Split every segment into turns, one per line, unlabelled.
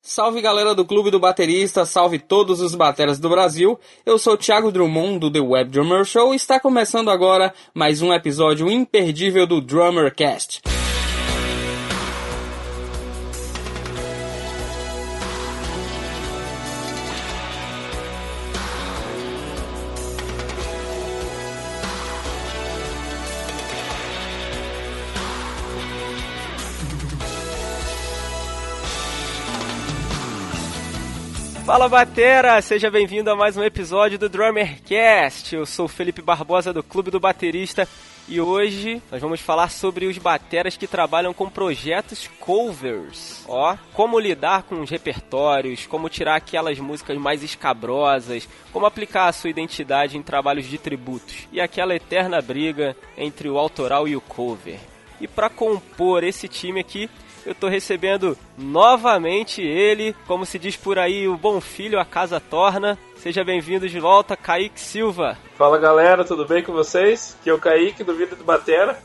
Salve galera do Clube do Baterista, salve todos os bateras do Brasil. Eu sou Thiago Drummond do The Web Drummer Show e está começando agora mais um episódio imperdível do Drummer Cast.
Fala Batera, seja bem-vindo a mais um episódio do Drummercast. Eu sou o Felipe Barbosa do Clube do Baterista e hoje nós vamos falar sobre os bateras que trabalham com projetos covers. Ó, como lidar com os repertórios, como tirar aquelas músicas mais escabrosas, como aplicar a sua identidade em trabalhos de tributos e aquela eterna briga entre o autoral e o cover. E para compor esse time aqui, eu tô recebendo novamente ele, como se diz por aí, o bom filho, a casa torna. Seja bem-vindo de volta, Kaique Silva.
Fala galera, tudo bem com vocês? Aqui é o Kaique do Vida do Batera.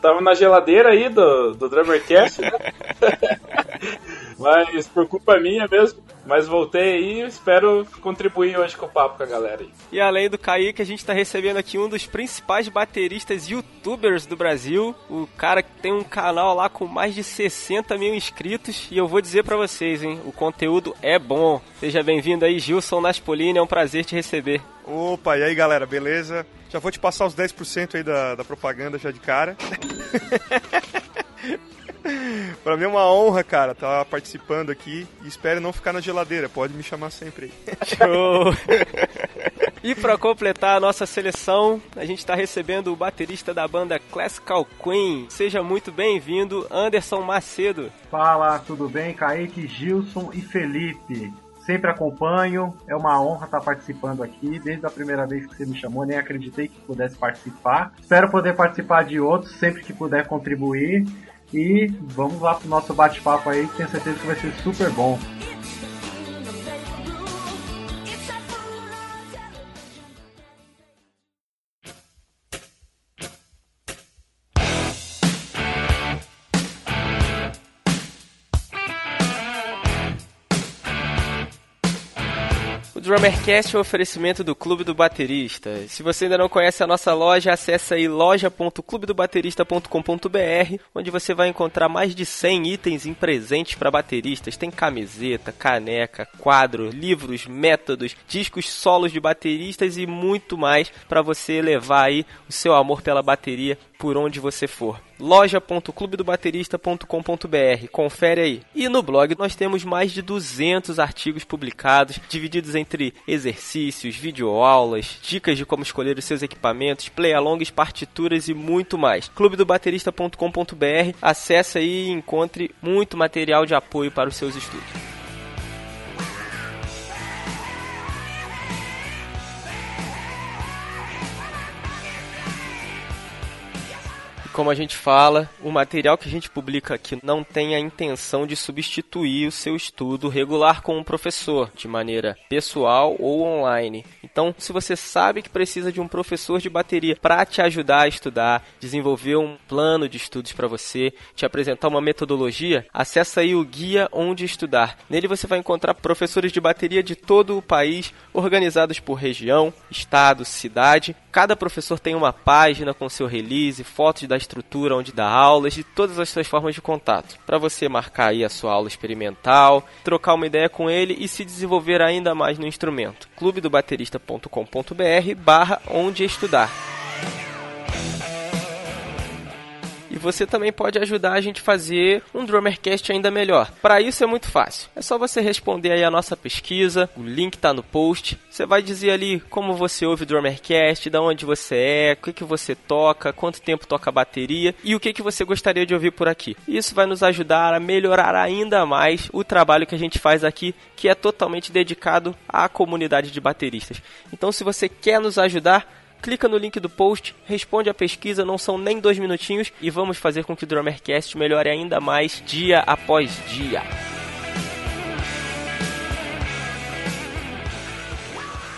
Tava na geladeira aí do, do Drummercast, né? Mas por culpa minha mesmo. Mas voltei aí e espero contribuir hoje com o papo com a galera aí.
E além do Kaique, a gente tá recebendo aqui um dos principais bateristas youtubers do Brasil. O cara que tem um canal lá com mais de 60 mil inscritos. E eu vou dizer para vocês, hein? O conteúdo é bom. Seja bem-vindo aí, Gilson Naspolini. É um prazer te receber.
Opa, e aí galera, beleza? Já vou te passar os 10% aí da, da propaganda já de cara. pra mim é uma honra, cara, estar tá participando aqui e espero não ficar na geladeira. Pode me chamar sempre aí.
Show! e para completar a nossa seleção, a gente está recebendo o baterista da banda Classical Queen. Seja muito bem-vindo, Anderson Macedo.
Fala, tudo bem? Kaique, Gilson e Felipe sempre acompanho, é uma honra estar participando aqui. Desde a primeira vez que você me chamou, nem acreditei que pudesse participar. Espero poder participar de outros sempre que puder contribuir. E vamos lá pro nosso bate-papo aí, tenho certeza que vai ser super bom.
Drummercast é um oferecimento do Clube do Baterista. Se você ainda não conhece a nossa loja, acesse aí loja.clubedobaterista.com.br, onde você vai encontrar mais de 100 itens em presentes para bateristas. Tem camiseta, caneca, quadro, livros, métodos, discos solos de bateristas e muito mais para você levar aí o seu amor pela bateria por onde você for loja.clubedobaterista.com.br. Confere aí. E no blog nós temos mais de 200 artigos publicados, divididos entre exercícios, videoaulas, dicas de como escolher os seus equipamentos, play-alongs, partituras e muito mais. clubedobaterista.com.br. Acesse aí e encontre muito material de apoio para os seus estudos. Como a gente fala, o material que a gente publica aqui não tem a intenção de substituir o seu estudo regular com um professor, de maneira pessoal ou online. Então, se você sabe que precisa de um professor de bateria para te ajudar a estudar, desenvolver um plano de estudos para você, te apresentar uma metodologia, acessa aí o guia Onde Estudar. Nele você vai encontrar professores de bateria de todo o país, organizados por região, estado, cidade. Cada professor tem uma página com seu release, fotos das estrutura onde dá aulas, de todas as suas formas de contato, para você marcar aí a sua aula experimental, trocar uma ideia com ele e se desenvolver ainda mais no instrumento. clubedobaterista.com.br barra onde estudar. Você também pode ajudar a gente a fazer um Drummercast ainda melhor. Para isso é muito fácil. É só você responder aí a nossa pesquisa, o link está no post. Você vai dizer ali como você ouve o Drummercast, de onde você é, o que, que você toca, quanto tempo toca a bateria e o que, que você gostaria de ouvir por aqui. Isso vai nos ajudar a melhorar ainda mais o trabalho que a gente faz aqui, que é totalmente dedicado à comunidade de bateristas. Então, se você quer nos ajudar, clica no link do post, responde a pesquisa, não são nem dois minutinhos e vamos fazer com que o Drummercast melhore ainda mais dia após dia.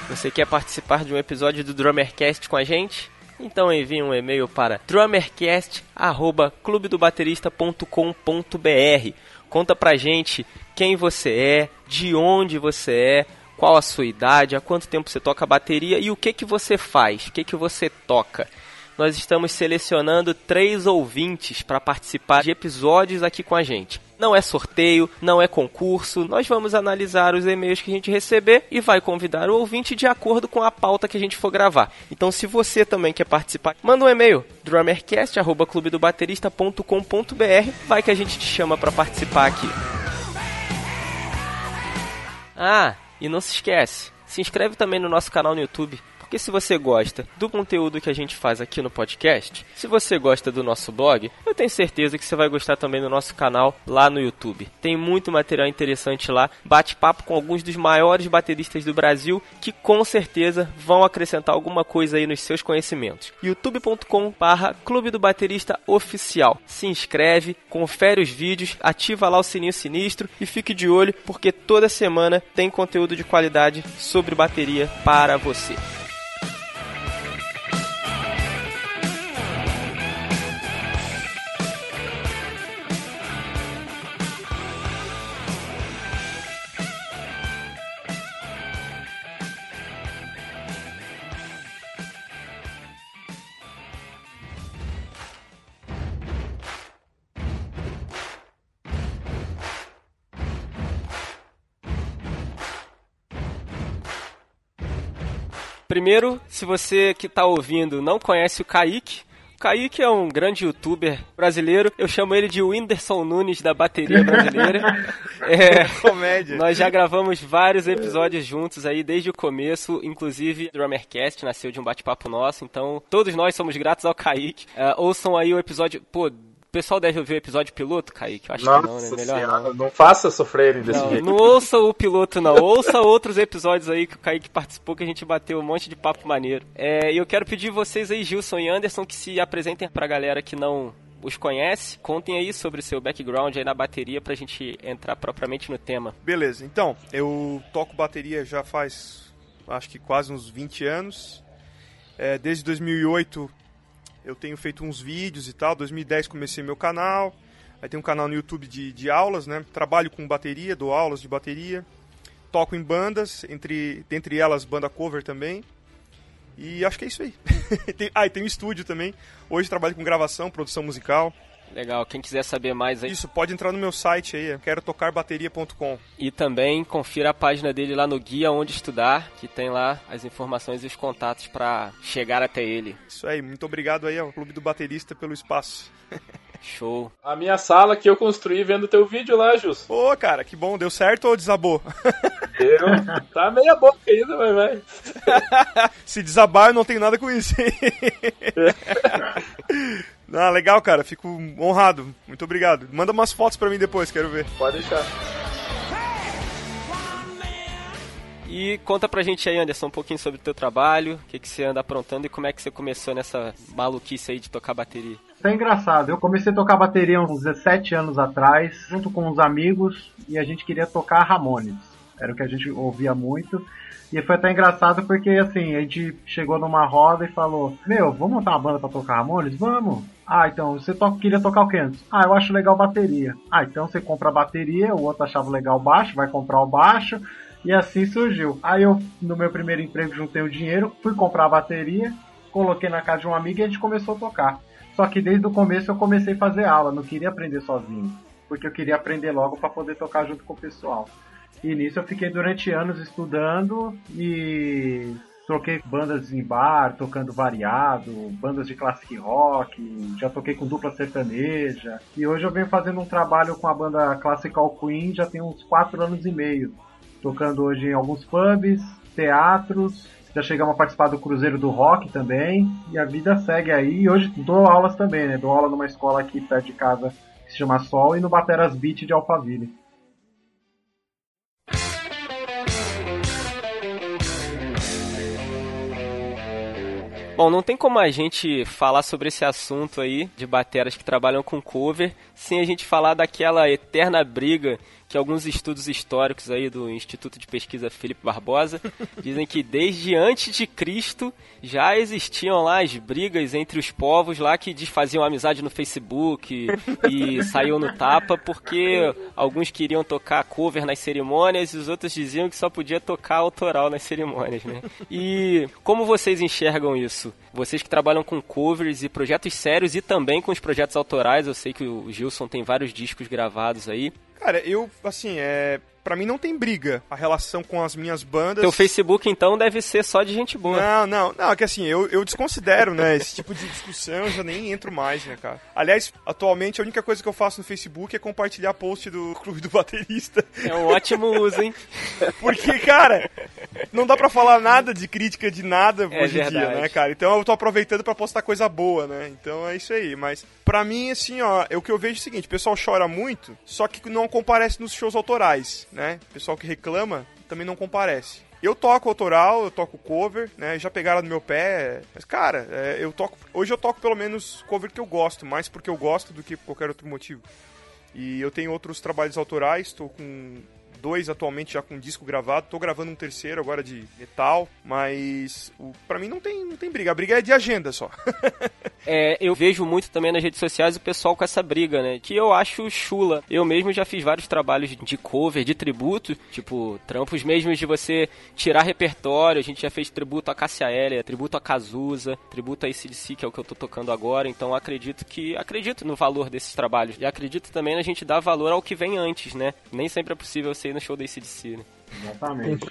Você quer participar de um episódio do Drummercast com a gente? Então envie um e-mail para drummercast@clubedobaterista.com.br Conta pra gente quem você é, de onde você é, qual a sua idade, há quanto tempo você toca bateria e o que que você faz, o que que você toca nós estamos selecionando três ouvintes para participar de episódios aqui com a gente. Não é sorteio, não é concurso, nós vamos analisar os e-mails que a gente receber e vai convidar o ouvinte de acordo com a pauta que a gente for gravar. Então, se você também quer participar, manda um e-mail, drummercast.clubedobaterista.com.br, vai que a gente te chama para participar aqui. Ah, e não se esquece, se inscreve também no nosso canal no YouTube porque se você gosta do conteúdo que a gente faz aqui no podcast, se você gosta do nosso blog, eu tenho certeza que você vai gostar também do nosso canal lá no YouTube. Tem muito material interessante lá, bate-papo com alguns dos maiores bateristas do Brasil que com certeza vão acrescentar alguma coisa aí nos seus conhecimentos. youtube.com/barra Clube do Baterista Oficial. Se inscreve, confere os vídeos, ativa lá o sininho sinistro e fique de olho porque toda semana tem conteúdo de qualidade sobre bateria para você. Primeiro, se você que está ouvindo não conhece o Kaique, o Kaique é um grande youtuber brasileiro. Eu chamo ele de Whindersson Nunes da bateria brasileira.
é, Comédia.
Nós já gravamos vários episódios juntos aí desde o começo, inclusive o Drummercast nasceu de um bate-papo nosso. Então, todos nós somos gratos ao Kaique. Uh, ouçam aí o episódio. Pô, pessoal deve ouvir o episódio piloto, Kaique? Eu acho
Nossa
que não, né? Melhor
senhora,
não.
não faça sofrerem desse
Não,
jeito.
não ouça o piloto, não. Ouça outros episódios aí que o Kaique participou, que a gente bateu um monte de papo maneiro. É, e eu quero pedir vocês aí, Gilson e Anderson, que se apresentem pra galera que não os conhece. Contem aí sobre o seu background aí na bateria pra gente entrar propriamente no tema.
Beleza, então, eu toco bateria já faz, acho que quase uns 20 anos. É, desde 2008 eu tenho feito uns vídeos e tal. 2010 comecei meu canal. Aí tem um canal no YouTube de, de aulas, né? Trabalho com bateria, dou aulas de bateria. Toco em bandas, entre, dentre elas banda cover também. E acho que é isso aí. ah, e tem um estúdio também. Hoje trabalho com gravação, produção musical.
Legal, quem quiser saber mais aí.
Isso, pode entrar no meu site aí, quero tocarbateria.com.
E também confira a página dele lá no Guia Onde Estudar, que tem lá as informações e os contatos para chegar até ele.
Isso aí, muito obrigado aí ao Clube do Baterista pelo espaço.
Show.
A minha sala que eu construí vendo teu vídeo lá, Jus.
Pô, cara, que bom, deu certo ou desabou?
Deu. tá meia boca ainda, mas vai.
Se desabar, eu não tenho nada com isso. Ah, legal, cara, fico honrado. Muito obrigado. Manda umas fotos pra mim depois, quero ver.
Pode deixar.
E conta pra gente aí, Anderson, um pouquinho sobre o teu trabalho, o que, que você anda aprontando e como é que você começou nessa maluquice aí de tocar bateria.
Isso é engraçado. Eu comecei a tocar bateria uns 17 anos atrás, junto com uns amigos, e a gente queria tocar Ramones. Era o que a gente ouvia muito. E foi até engraçado porque, assim, a gente chegou numa roda e falou: Meu, vamos montar uma banda pra tocar Ramones? Vamos! Ah, então, você to queria tocar o quê? Ah, eu acho legal bateria. Ah, então você compra a bateria, o outro achava legal baixo, vai comprar o baixo. E assim surgiu. Aí eu, no meu primeiro emprego, juntei o dinheiro, fui comprar a bateria, coloquei na casa de um amigo e a gente começou a tocar. Só que desde o começo eu comecei a fazer aula, não queria aprender sozinho, porque eu queria aprender logo para poder tocar junto com o pessoal. E nisso eu fiquei durante anos estudando e toquei bandas em bar, tocando variado, bandas de classic rock, já toquei com dupla sertaneja. E hoje eu venho fazendo um trabalho com a banda Classical Queen já tem uns 4 anos e meio. Tocando hoje em alguns pubs, teatros, já chegamos a participar do Cruzeiro do Rock também. E a vida segue aí. E hoje dou aulas também, né? Dou aula numa escola aqui perto de casa que se chama Sol e no Bateras Beach de Alphaville.
Bom, não tem como a gente falar sobre esse assunto aí de bateras que trabalham com cover sem a gente falar daquela eterna briga que alguns estudos históricos aí do Instituto de Pesquisa Felipe Barbosa dizem que desde antes de Cristo já existiam lá as brigas entre os povos lá que desfaziam amizade no Facebook e, e saíam no tapa porque alguns queriam tocar cover nas cerimônias e os outros diziam que só podia tocar autoral nas cerimônias, né? E como vocês enxergam isso? Vocês que trabalham com covers e projetos sérios e também com os projetos autorais, eu sei que o Gilson tem vários discos gravados aí.
Cara, eu, assim, é. Pra mim não tem briga a relação com as minhas bandas.
Teu Facebook, então, deve ser só de gente boa.
Não, não, não, é que assim, eu, eu desconsidero, né? Esse tipo de discussão eu já nem entro mais, né, cara? Aliás, atualmente a única coisa que eu faço no Facebook é compartilhar post do Clube do Baterista.
É um ótimo uso, hein?
Porque, cara, não dá pra falar nada de crítica de nada
É
hoje em dia, né, cara? Então eu tô aproveitando pra postar coisa boa, né? Então é isso aí. Mas pra mim, assim, ó, é o que eu vejo é o seguinte: o pessoal chora muito, só que não comparece nos shows autorais, né? Pessoal que reclama também não comparece. Eu toco autoral, eu toco cover, né? Já pegaram no meu pé. Mas, cara, é, eu toco. Hoje eu toco pelo menos cover que eu gosto, mais porque eu gosto do que por qualquer outro motivo. E eu tenho outros trabalhos autorais, estou com dois atualmente já com disco gravado, tô gravando um terceiro agora de metal, mas o, pra mim não tem, não tem briga, a briga é de agenda só.
É, eu vejo muito também nas redes sociais o pessoal com essa briga, né? Que eu acho chula. Eu mesmo já fiz vários trabalhos de cover, de tributo, tipo, trampos mesmo de você tirar repertório. A gente já fez tributo a Cássia Eller, tributo a Cazuza, tributo a ACDC, que é o que eu tô tocando agora. Então acredito que. Acredito no valor desses trabalhos. E acredito também na gente dar valor ao que vem antes, né? Nem sempre é possível você no show da ACDC, né?
Exatamente.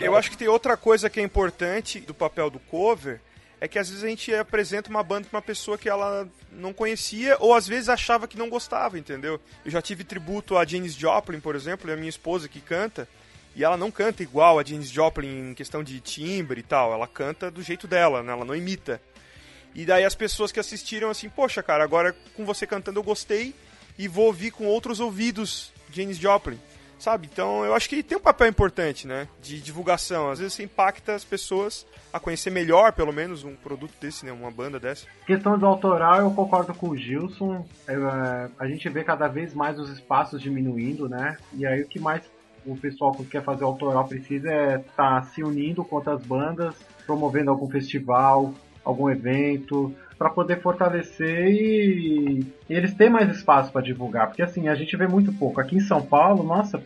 Eu acho que tem outra coisa que é importante do papel do cover, é que às vezes a gente apresenta uma banda pra uma pessoa que ela não conhecia ou às vezes achava que não gostava, entendeu? Eu já tive tributo a Janis Joplin, por exemplo, é a minha esposa que canta, e ela não canta igual a Janis Joplin em questão de timbre e tal, ela canta do jeito dela, né? Ela não imita. E daí as pessoas que assistiram assim, poxa, cara, agora com você cantando eu gostei e vou ouvir com outros ouvidos Janis Joplin. Sabe? Então eu acho que tem um papel importante, né? De divulgação. Às vezes você impacta as pessoas a conhecer melhor, pelo menos, um produto desse, né? Uma banda dessa.
Questão do autoral, eu concordo com o Gilson. É, a gente vê cada vez mais os espaços diminuindo, né? E aí o que mais o pessoal que quer fazer autoral precisa é estar se unindo com outras bandas, promovendo algum festival, algum evento, para poder fortalecer e, e eles têm mais espaço para divulgar. Porque assim, a gente vê muito pouco. Aqui em São Paulo, nossa,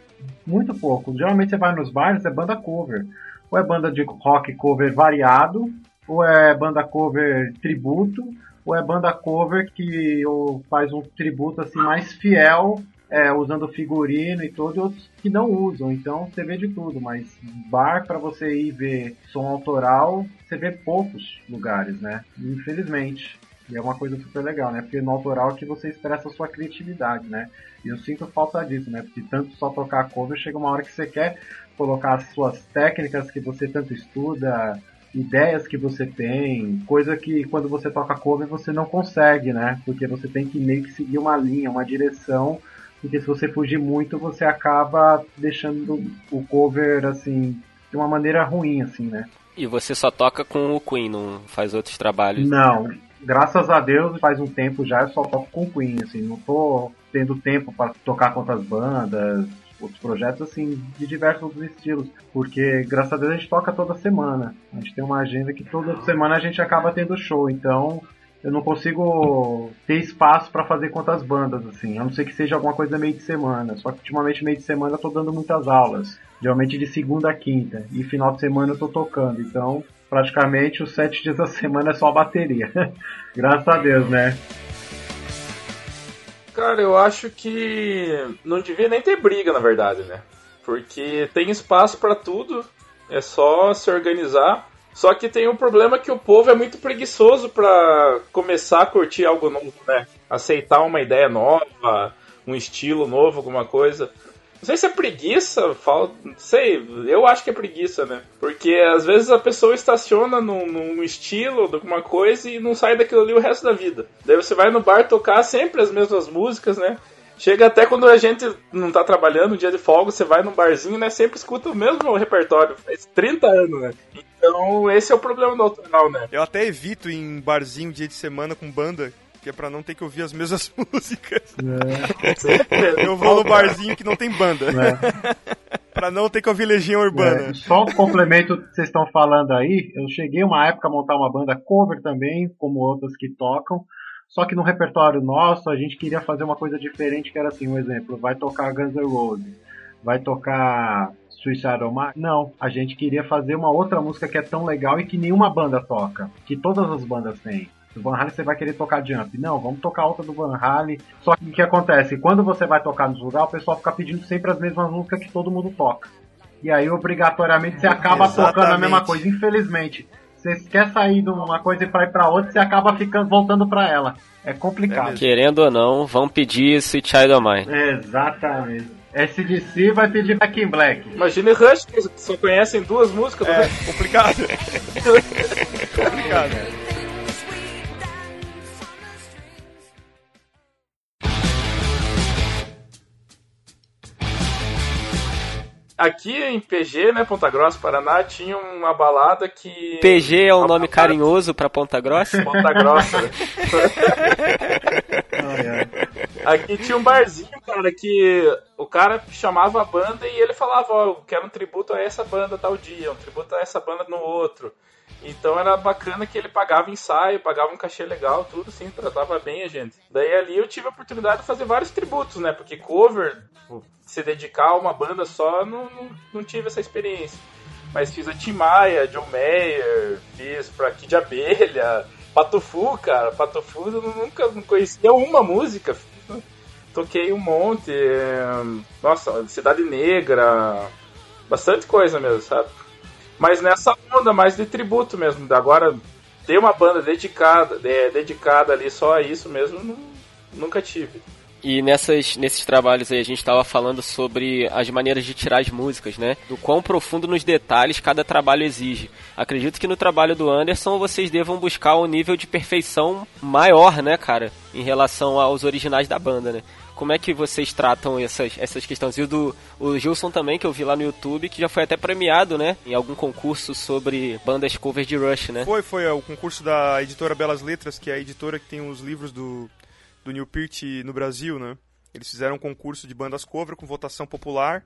muito pouco. Geralmente você vai nos bares, é banda cover. Ou é banda de rock cover variado, ou é banda cover tributo, ou é banda cover que ou faz um tributo assim mais fiel, é, usando figurino e tudo, e outros que não usam. Então você vê de tudo, mas bar para você ir ver som autoral, você vê poucos lugares, né? Infelizmente. E é uma coisa super legal, né? Porque no autoral é que você expressa a sua criatividade, né? E eu sinto falta disso, né? Porque tanto só tocar cover chega uma hora que você quer colocar as suas técnicas que você tanto estuda, ideias que você tem, coisa que quando você toca cover você não consegue, né? Porque você tem que meio que seguir uma linha, uma direção, porque se você fugir muito você acaba deixando o cover assim de uma maneira ruim, assim, né?
E você só toca com o Queen, não faz outros trabalhos?
Não, graças a Deus faz um tempo já eu só toco com Queen, assim, não tô tendo tempo para tocar com outras bandas, outros projetos assim de diversos outros estilos, porque graças a Deus a gente toca toda semana. A gente tem uma agenda que toda semana a gente acaba tendo show, então eu não consigo ter espaço para fazer outras bandas assim, a não ser que seja alguma coisa meio de semana. Só que ultimamente meio de semana eu tô dando muitas aulas, geralmente de segunda a quinta, e final de semana eu tô tocando, então praticamente os sete dias da semana é só bateria. graças a Deus, né?
Cara, eu acho que não devia nem ter briga, na verdade, né? Porque tem espaço pra tudo, é só se organizar. Só que tem um problema que o povo é muito preguiçoso pra começar a curtir algo novo, né? Aceitar uma ideia nova, um estilo novo, alguma coisa. Não sei se é preguiça, fala, não sei, eu acho que é preguiça, né? Porque às vezes a pessoa estaciona num, num estilo, de alguma coisa e não sai daquilo ali o resto da vida. Daí você vai no bar tocar sempre as mesmas músicas, né? Chega até quando a gente não tá trabalhando, um dia de folga, você vai num barzinho, né? Sempre escuta o mesmo repertório. Faz 30 anos, né? Então esse é o problema do autoral, né?
Eu até evito ir em barzinho dia de semana com banda que é pra não ter que ouvir as mesmas músicas. É. Eu vou no barzinho que não tem banda. É. pra não ter que ouvir Legião Urbana.
É, só um complemento que vocês estão falando aí, eu cheguei uma época a montar uma banda cover também, como outras que tocam. Só que no repertório nosso, a gente queria fazer uma coisa diferente, que era assim, um exemplo, vai tocar Guns N' Roses, vai tocar Suicide Mind. Não, a gente queria fazer uma outra música que é tão legal e que nenhuma banda toca, que todas as bandas têm. Do Van Halen você vai querer tocar Jump. Não, vamos tocar outra do Van Halen. Só que o que acontece? Quando você vai tocar nos lugares, o pessoal fica pedindo sempre as mesmas músicas que todo mundo toca. E aí, obrigatoriamente, você acaba Exatamente. tocando a mesma coisa. Infelizmente, você quer sair de uma coisa e para ir para outra, você acaba ficando voltando para ela. É complicado. É
Querendo ou não, vão pedir esse Child of Mine.
Exatamente. SDC vai pedir Back in Black.
Imagine Rush, que só conhecem duas músicas.
É, complicado. complicado.
aqui em PG, né, Ponta Grossa, Paraná, tinha uma balada que.
PG é um nome carinhoso pra Ponta Grossa?
Ponta Grossa. aqui tinha um barzinho, cara, que o cara chamava a banda e ele falava, ó, oh, quero um tributo a essa banda tal dia, um tributo a essa banda no outro. Então era bacana que ele pagava ensaio, pagava um cachê legal, tudo assim, tratava bem a gente. Daí ali eu tive a oportunidade de fazer vários tributos, né? Porque cover, tipo, se dedicar a uma banda só, não, não, não tive essa experiência. Mas fiz a Tim Maia, John Mayer, fiz pra Kid Abelha, Patufu, cara. Patufu eu nunca conhecia uma música. Toquei um monte. Nossa, Cidade Negra. Bastante coisa mesmo, sabe? Mas nessa onda mais de tributo mesmo. Agora, ter uma banda dedicada, é, dedicada ali só a isso mesmo, nunca tive.
E nessas, nesses trabalhos aí a gente estava falando sobre as maneiras de tirar as músicas, né? Do quão profundo nos detalhes cada trabalho exige. Acredito que no trabalho do Anderson vocês devam buscar um nível de perfeição maior, né, cara? Em relação aos originais da banda, né? como é que vocês tratam essas, essas questões? E o do o Gilson também, que eu vi lá no YouTube, que já foi até premiado, né? Em algum concurso sobre bandas cover de Rush, né?
Foi, foi. É, o concurso da editora Belas Letras, que é a editora que tem os livros do, do Neil Peart no Brasil, né? Eles fizeram um concurso de bandas cover com votação popular.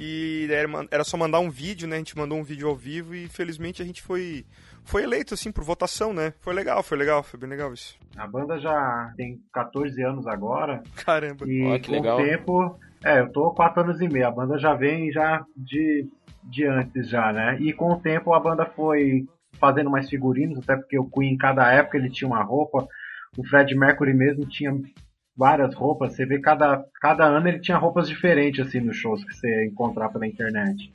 E era só mandar um vídeo, né? A gente mandou um vídeo ao vivo e felizmente a gente foi foi eleito, assim, por votação, né? Foi legal, foi legal, foi bem legal isso.
A banda já tem 14 anos agora.
Caramba.
E Olha, que com legal. o tempo... É, eu tô 4 anos e meio. A banda já vem já de, de antes já, né? E com o tempo a banda foi fazendo mais figurinos, até porque o Queen, em cada época, ele tinha uma roupa. O Fred Mercury mesmo tinha várias roupas. Você vê cada, cada ano ele tinha roupas diferentes, assim, nos shows que você encontrar pela internet.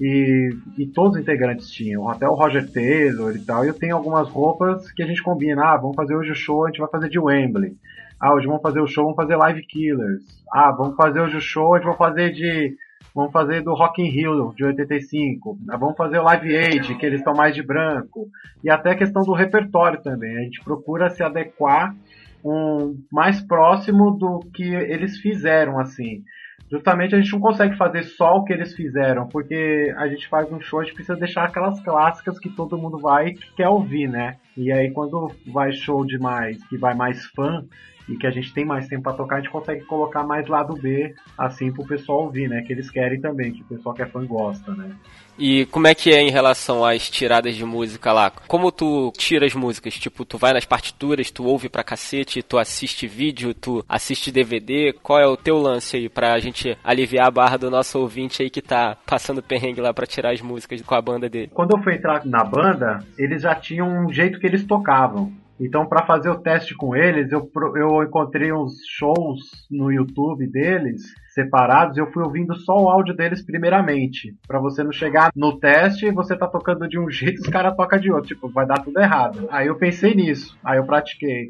E, e todos os integrantes tinham, até o Roger Taylor e tal. E eu tenho algumas roupas que a gente combina. Ah, vamos fazer hoje o show, a gente vai fazer de Wembley. Ah, hoje vamos fazer o show, vamos fazer Live Killers. Ah, vamos fazer hoje o show, a gente vai fazer de. Vamos fazer do Rock in Rio de 85. Ah, vamos fazer o Live Aid, que eles estão mais de branco. E até a questão do repertório também. A gente procura se adequar um mais próximo do que eles fizeram, assim justamente a gente não consegue fazer só o que eles fizeram, porque a gente faz um show, a gente precisa deixar aquelas clássicas que todo mundo vai e quer ouvir, né? E aí quando vai show demais, que vai mais fã, e que a gente tem mais tempo para tocar, a gente consegue colocar mais lado B, assim, pro pessoal ouvir, né? Que eles querem também, que o pessoal que é fã gosta, né?
E como é que é em relação às tiradas de música lá? Como tu tira as músicas? Tipo, tu vai nas partituras, tu ouve pra cacete, tu assiste vídeo, tu assiste DVD? Qual é o teu lance aí pra gente aliviar a barra do nosso ouvinte aí que tá passando perrengue lá pra tirar as músicas com a banda dele?
Quando eu fui entrar na banda, eles já tinham um jeito que eles tocavam. Então, para fazer o teste com eles, eu, eu encontrei uns shows no YouTube deles separados e eu fui ouvindo só o áudio deles primeiramente. para você não chegar no teste e você tá tocando de um jeito e os caras tocam de outro. Tipo, vai dar tudo errado. Aí eu pensei nisso. Aí eu pratiquei.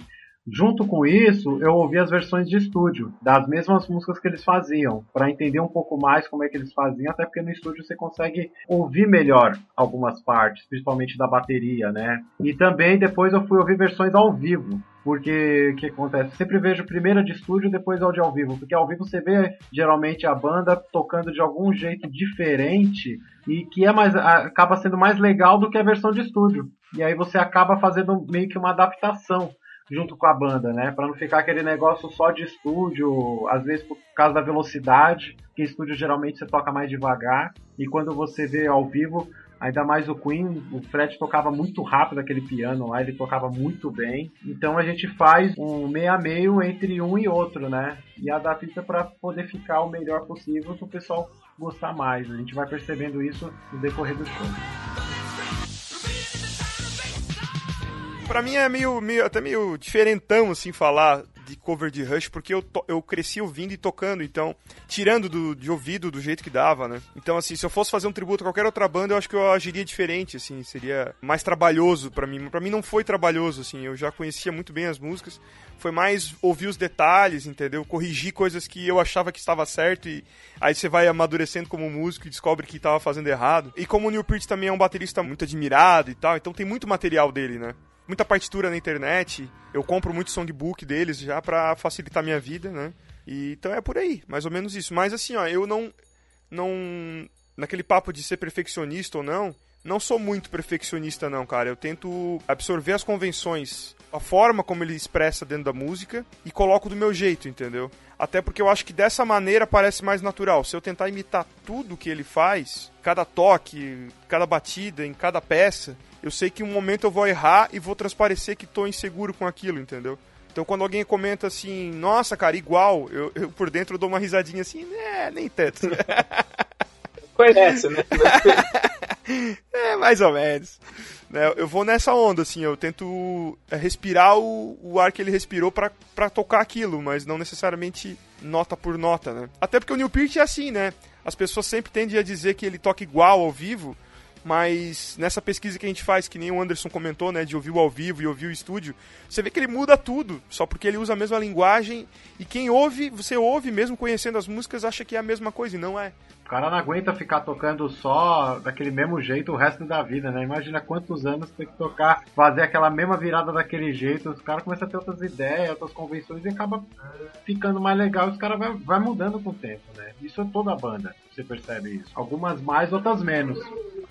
Junto com isso, eu ouvi as versões de estúdio das mesmas músicas que eles faziam, para entender um pouco mais como é que eles faziam, até porque no estúdio você consegue ouvir melhor algumas partes, principalmente da bateria, né? E também depois eu fui ouvir versões ao vivo, porque o que acontece? Sempre vejo primeiro de estúdio, depois ao de ao vivo, porque ao vivo você vê geralmente a banda tocando de algum jeito diferente e que é mais acaba sendo mais legal do que a versão de estúdio. E aí você acaba fazendo meio que uma adaptação junto com a banda, né? Para não ficar aquele negócio só de estúdio, às vezes por causa da velocidade, que estúdio geralmente você toca mais devagar, e quando você vê ao vivo, ainda mais o Queen, o Fred tocava muito rápido aquele piano lá, ele tocava muito bem. Então a gente faz um meio a meio entre um e outro, né? E adapta para poder ficar o melhor possível para o pessoal gostar mais. A gente vai percebendo isso no decorrer do show.
Pra mim é meio, meio até meio diferentão, assim, falar de cover de Rush, porque eu, to, eu cresci ouvindo e tocando, então, tirando do, de ouvido do jeito que dava, né? Então, assim, se eu fosse fazer um tributo a qualquer outra banda, eu acho que eu agiria diferente, assim, seria mais trabalhoso para mim. Para mim não foi trabalhoso, assim, eu já conhecia muito bem as músicas, foi mais ouvir os detalhes, entendeu? Corrigir coisas que eu achava que estava certo e aí você vai amadurecendo como músico e descobre que estava fazendo errado. E como o Neil Peart também é um baterista muito admirado e tal, então tem muito material dele, né? Muita partitura na internet. Eu compro muito songbook deles já para facilitar minha vida, né? E, então é por aí, mais ou menos isso. Mas assim, ó, eu não não naquele papo de ser perfeccionista ou não, não sou muito perfeccionista não, cara. Eu tento absorver as convenções, a forma como ele expressa dentro da música e coloco do meu jeito, entendeu? Até porque eu acho que dessa maneira parece mais natural. Se eu tentar imitar tudo que ele faz, cada toque, cada batida, em cada peça, eu sei que um momento eu vou errar e vou transparecer que estou inseguro com aquilo, entendeu? Então quando alguém comenta assim, nossa, cara, igual, eu, eu por dentro dou uma risadinha assim, é, nem tanto.
Conhece, né?
mais ou menos. Né, eu vou nessa onda, assim, eu tento é, respirar o, o ar que ele respirou para tocar aquilo, mas não necessariamente nota por nota, né? Até porque o Neil Peart é assim, né? As pessoas sempre tendem a dizer que ele toca igual ao vivo, mas nessa pesquisa que a gente faz, que nem o Anderson comentou, né, de ouvir o ao vivo e ouvir o estúdio, você vê que ele muda tudo, só porque ele usa a mesma linguagem e quem ouve, você ouve mesmo conhecendo as músicas, acha que é a mesma coisa e não é.
O cara não aguenta ficar tocando só daquele mesmo jeito o resto da vida, né? Imagina quantos anos tem que tocar, fazer aquela mesma virada daquele jeito. Os caras começam a ter outras ideias, outras convenções e acaba ficando mais legal. Os caras vai, vai mudando com o tempo, né? Isso é toda a banda, você percebe isso. Algumas mais, outras menos.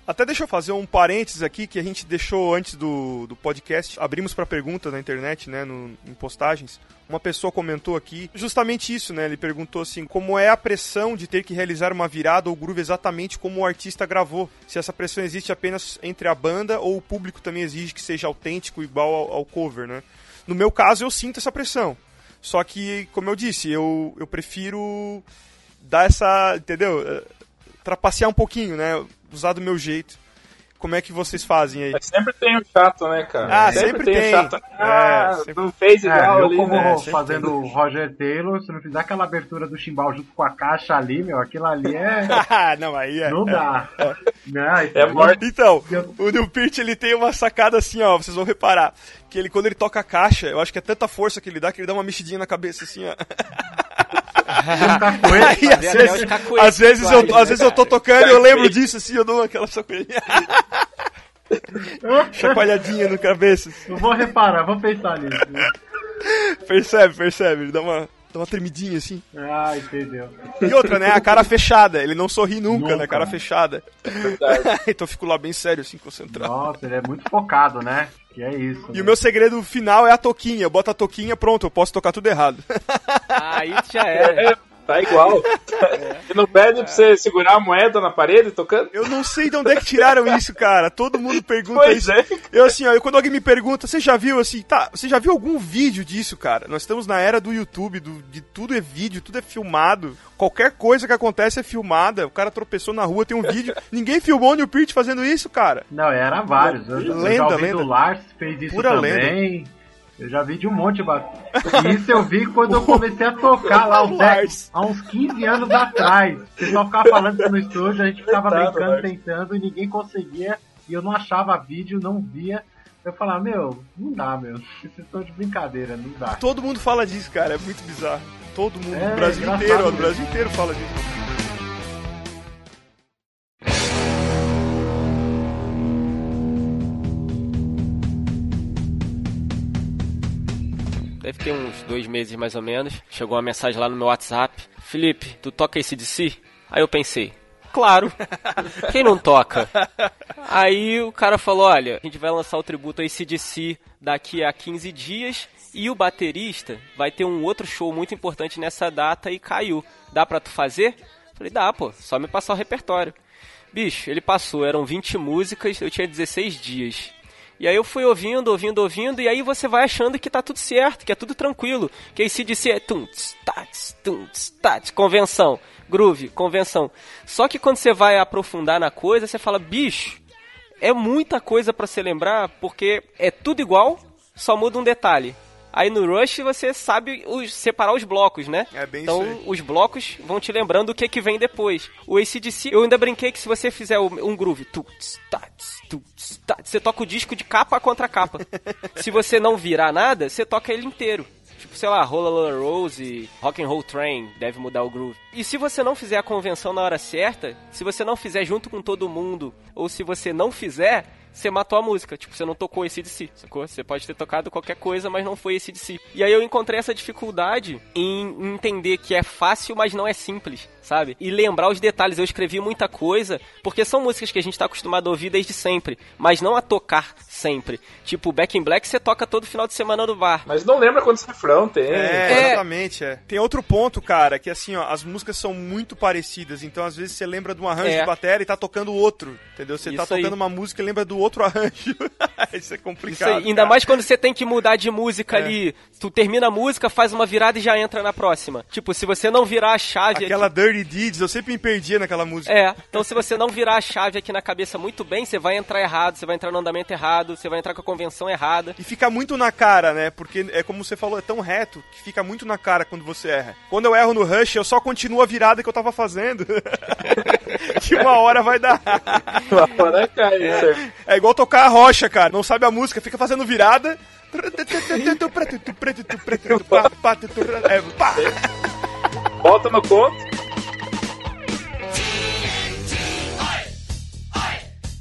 Até deixa eu fazer um parênteses aqui que a gente deixou antes do, do podcast. Abrimos para perguntas na internet, né, no, em postagens. Uma pessoa comentou aqui justamente isso, né? Ele perguntou assim: como é a pressão de ter que realizar uma virada ou groove exatamente como o artista gravou? Se essa pressão existe apenas entre a banda ou o público também exige que seja autêntico igual ao, ao cover, né? No meu caso, eu sinto essa pressão. Só que, como eu disse, eu, eu prefiro dar essa, entendeu? Eh, trapacear um pouquinho, né? Usar do meu jeito. Como é que vocês fazem aí?
Mas sempre tem o chato, né, cara?
Ah, sempre, sempre tem. tem. Chato.
Ah, é, sempre... não fez é, igual
é,
ali,
como
né?
fazendo o Roger Taylor, se não fizer aquela abertura do chimbal junto com a caixa ali, meu, aquilo ali é...
não, aí é...
Não dá.
É,
não,
é morte.
Então, o Neil Peart, ele tem uma sacada assim, ó, vocês vão reparar, que ele, quando ele toca a caixa, eu acho que é tanta força que ele dá, que ele dá uma mexidinha na cabeça, assim, ó. Aí, às, vezes, às, vezes eu, às vezes eu tô tocando e eu lembro disso, assim, eu dou aquela chacoalhadinha. chacoalhadinha no cabeça.
Eu vou reparar, vou pensar nisso.
Percebe, percebe, dá uma, dá uma tremidinha assim.
Ah, entendeu.
E outra, né? A cara fechada. Ele não sorri nunca, nunca. né? Cara fechada. então eu fico lá bem sério, assim, concentrado.
Nossa, ele é muito focado, né? Que é isso.
E né? o meu segredo final é a toquinha. Eu boto a toquinha, pronto, eu posso tocar tudo errado.
Aí já é.
É. Tá igual. É. E não pede pra você segurar a moeda na parede tocando?
Eu não sei de onde é que tiraram isso, cara. Todo mundo pergunta
pois
isso.
É.
Eu assim, ó, quando alguém me pergunta, você já viu assim, tá, você já viu algum vídeo disso, cara? Nós estamos na era do YouTube, do, de tudo é vídeo, tudo é filmado. Qualquer coisa que acontece é filmada. O cara tropeçou na rua, tem um vídeo. Ninguém filmou o Neil Peart fazendo isso, cara.
Não, era vários. Eu,
lenda, eu já lenda.
O Lars fez isso
Pura
também.
Lenda.
Eu já vi de um monte, de Isso eu vi quando eu comecei a tocar lá há uns 15 anos atrás. O pessoal ficava falando no estúdio, a gente ficava brincando, tentando e ninguém conseguia. E eu não achava vídeo, não via. Eu falava, meu, não dá, meu. Vocês estão de brincadeira, não dá.
Todo mundo fala disso, cara, é muito bizarro. Todo mundo, é, o Brasil inteiro, o Brasil inteiro fala disso.
Deve ter uns dois meses mais ou menos, chegou uma mensagem lá no meu WhatsApp: Felipe, tu toca esse DC? Aí eu pensei, claro. Quem não toca? Aí o cara falou: olha, a gente vai lançar o tributo a ACDC daqui a 15 dias E o baterista vai ter um outro show muito importante nessa data e caiu. Dá pra tu fazer? Falei, dá, pô, só me passar o repertório. Bicho, ele passou, eram 20 músicas, eu tinha 16 dias. E aí eu fui ouvindo, ouvindo, ouvindo, e aí você vai achando que tá tudo certo, que é tudo tranquilo. Que aí se disse é tum, tats, tum, tats, convenção, groove, convenção. Só que quando você vai aprofundar na coisa, você fala, bicho, é muita coisa para se lembrar, porque é tudo igual, só muda um detalhe. Aí no Rush você sabe os, separar os blocos, né?
É bem
então
isso
os blocos vão te lembrando o que, que vem depois. O ACDC, eu ainda brinquei que se você fizer um groove, tuts, tats, tuts, tats, você toca o disco de capa contra capa. se você não virar nada, você toca ele inteiro. Tipo, sei lá, Roller Rose, Rock and Roll Train, deve mudar o groove. E se você não fizer a convenção na hora certa, se você não fizer junto com todo mundo, ou se você não fizer, você matou a música. Tipo, você não tocou esse de si, sacou? Você pode ter tocado qualquer coisa, mas não foi esse de si. E aí eu encontrei essa dificuldade em entender que é fácil, mas não é simples, sabe? E lembrar os detalhes. Eu escrevi muita coisa, porque são músicas que a gente tá acostumado a ouvir desde sempre, mas não a tocar sempre. Tipo, Back in Black você toca todo final de semana no bar.
Mas não lembra quantos refrão tem.
É,
É.
exatamente, é. Tem outro ponto, cara, que assim, ó, as músicas são muito parecidas, então às vezes você lembra de um arranjo
É.
de bateria e tá tocando outro, entendeu? Você tá
Isso aí.
tocando uma música e lembra do outro arranjo. Isso é
Isso
complicado.
aí, ainda
cara.
mais quando você tem que mudar de música
É.
ali. Tu termina a música, faz uma virada e já entra na próxima. Tipo, se você não virar a chave
Aquela Dirty Deeds, eu sempre me perdia naquela música.
É, então se você não virar a chave aqui na cabeça muito bem, você vai entrar errado, você vai entrar no andamento errado, você vai entrar com a convenção errada.
E fica muito na cara, né? Porque é como você falou, é tão reto que fica muito na cara quando você erra. Quando eu erro no Rush, eu só continuo a virada que eu tava fazendo. que uma hora vai dar.
Uma hora cai, certo?
É igual tocar a rocha, cara. Não sabe a música, fica fazendo virada. É, pá.
Volta no conto.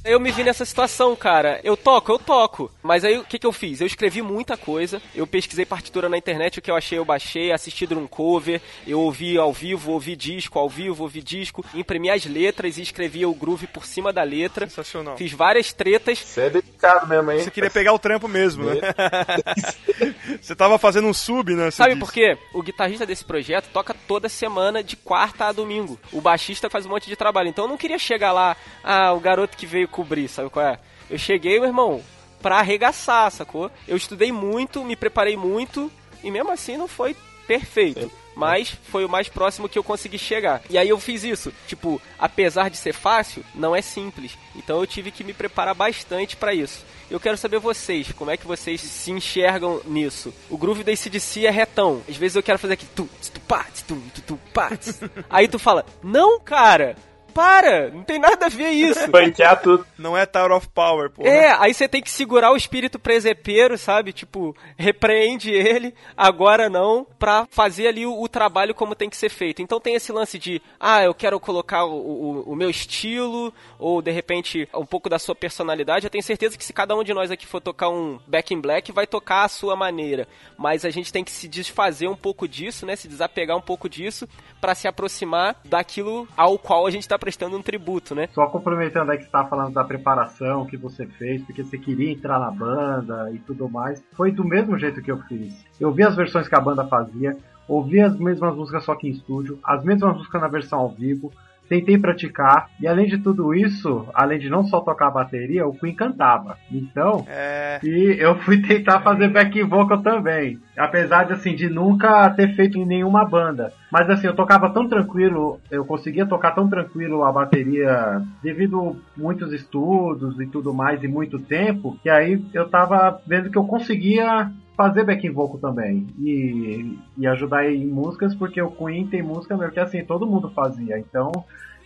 Eu me vi nessa situação, cara. Eu toco, eu toco. Mas aí o que, que eu fiz? Eu escrevi muita coisa. Eu pesquisei partitura na internet, o que eu achei eu baixei, assisti um cover, eu ouvi ao vivo, ouvi disco ao vivo, ouvi disco, imprimi as letras e escrevi o groove por cima da letra.
Sensacional.
Fiz várias tretas.
Você é dedicado mesmo, hein?
Você queria pegar o trampo mesmo, né? Você tava fazendo um sub, né?
Sabe
disse.
por quê? O guitarrista desse projeto toca toda semana, de quarta a domingo. O baixista faz um monte de trabalho. Então eu não queria chegar lá, ah, o garoto que veio cobrir, sabe qual é? Eu cheguei, meu irmão, pra arregaçar, sacou? Eu estudei muito, me preparei muito, e mesmo assim não foi perfeito. Mas foi o mais próximo que eu consegui chegar. E aí eu fiz isso. Tipo, apesar de ser fácil, não é simples. Então eu tive que me preparar bastante pra isso. Eu quero saber vocês, como é que vocês se enxergam nisso? O groove da ACDC é retão. Às vezes eu quero fazer aqui tu, tu, pá, tu, tu, tu, pá. Aí tu fala, não, cara, para, não tem nada a ver isso.
Banquear tudo.
Não é Tower of Power, pô.
É, aí você tem que segurar o espírito presepeiro, sabe? Tipo, repreende ele, agora não, pra fazer ali o, o trabalho como tem que ser feito. Então tem esse lance de, ah, eu quero colocar o, o, o meu estilo, ou de repente um pouco da sua personalidade. Eu tenho certeza que se cada um de nós aqui for tocar um Back in Black, vai tocar a sua maneira. Mas a gente tem que se desfazer um pouco disso, né? Se desapegar um pouco disso, pra se aproximar daquilo ao qual a gente tá prestando um tributo, né?
Só complementando aí que você falando da preparação que você fez, porque você queria entrar na banda e tudo mais. Foi do mesmo jeito que eu fiz. Eu vi as versões que a banda fazia, ouvi as mesmas músicas só que em estúdio, as mesmas músicas na versão ao vivo, tentei praticar, e além de tudo isso, além de não só tocar a bateria, o Queen cantava. Então,
É.
e eu fui tentar fazer back vocal também. Apesar de assim, de nunca ter feito em nenhuma banda. Mas assim, eu tocava tão tranquilo, eu conseguia tocar tão tranquilo a bateria devido muitos estudos e tudo mais e muito tempo, que aí eu tava vendo que eu conseguia fazer backing vocal também e, e ajudar em músicas porque o Queen tem música mesmo que assim todo mundo fazia então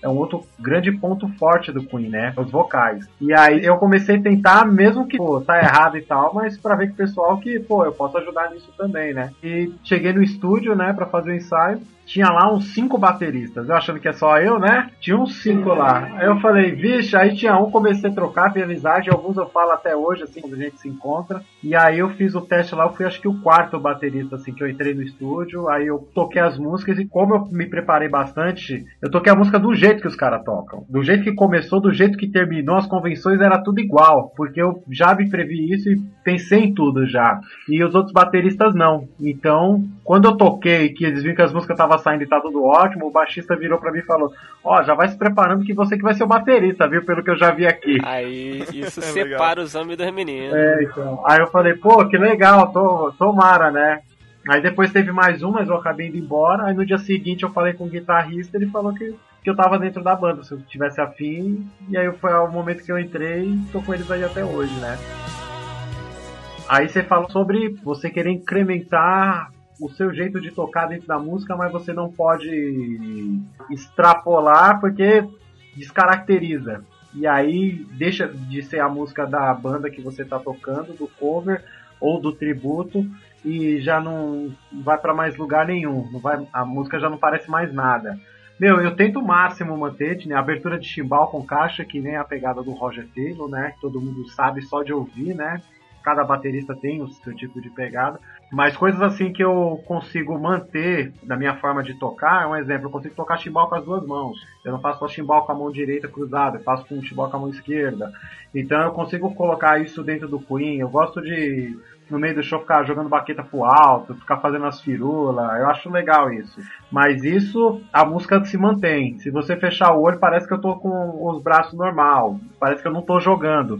é um outro grande ponto forte do Queen, né? Os vocais. E aí eu comecei a tentar, mesmo que, pô, tá errado e tal, mas pra ver com o pessoal que, pô, eu posso ajudar nisso também, né? E cheguei no estúdio, né, pra fazer o ensaio. Tinha lá uns cinco bateristas. Eu achando que é só eu, né? Tinha uns cinco lá. Aí eu falei, vixe, aí tinha um, comecei a trocar, vi amizade, alguns eu falo até hoje, assim, quando a gente se encontra. E aí eu fiz o teste lá, eu fui acho que o quarto baterista, assim, que eu entrei no estúdio, aí eu toquei as músicas e como eu me preparei bastante, eu toquei a música do jeito que os caras tocam. Do jeito que começou, do jeito que terminou, as convenções era tudo igual, porque eu já me previ isso e pensei em tudo já. E os outros bateristas não. Então, quando eu toquei, que eles viram que as músicas estavam saindo e tá tudo ótimo, o baixista virou para mim e falou: Ó, oh, já vai se preparando que você que vai ser o baterista, viu? Pelo que eu já vi aqui.
Aí isso é separa os homens dos meninos.
É, então. Aí eu falei, pô, que legal, tô, tomara, né? Aí depois teve mais um, mas eu acabei indo embora. Aí no dia seguinte eu falei com o guitarrista, ele falou que, que eu tava dentro da banda, se eu tivesse afim. E aí foi o momento que eu entrei e tô com eles aí até hoje, né? Aí você fala sobre você querer incrementar o seu jeito de tocar dentro da música, mas você não pode extrapolar porque descaracteriza. E aí deixa de ser a música da banda que você está tocando, do cover ou do tributo, e já não vai para mais lugar nenhum. Não vai, a música já não parece mais nada. Meu, eu tento o máximo manter, né? Abertura de chimbal com caixa, que nem a pegada do Roger Taylor, né? Todo mundo sabe só de ouvir, né? Cada baterista tem o seu tipo de pegada. Mas coisas assim que eu consigo manter na minha forma de tocar, um exemplo, eu consigo tocar chimbal com as duas mãos. Eu não faço só chimbal com a mão direita cruzada, eu faço com chimbal com a mão esquerda. Então eu consigo colocar isso dentro do Queen. Eu gosto de, no meio do show, ficar jogando baqueta pro alto, ficar fazendo as firulas. Eu acho legal isso. Mas isso, a música se mantém. Se você fechar o olho, parece que eu tô com os braços normal. Parece que eu não tô jogando.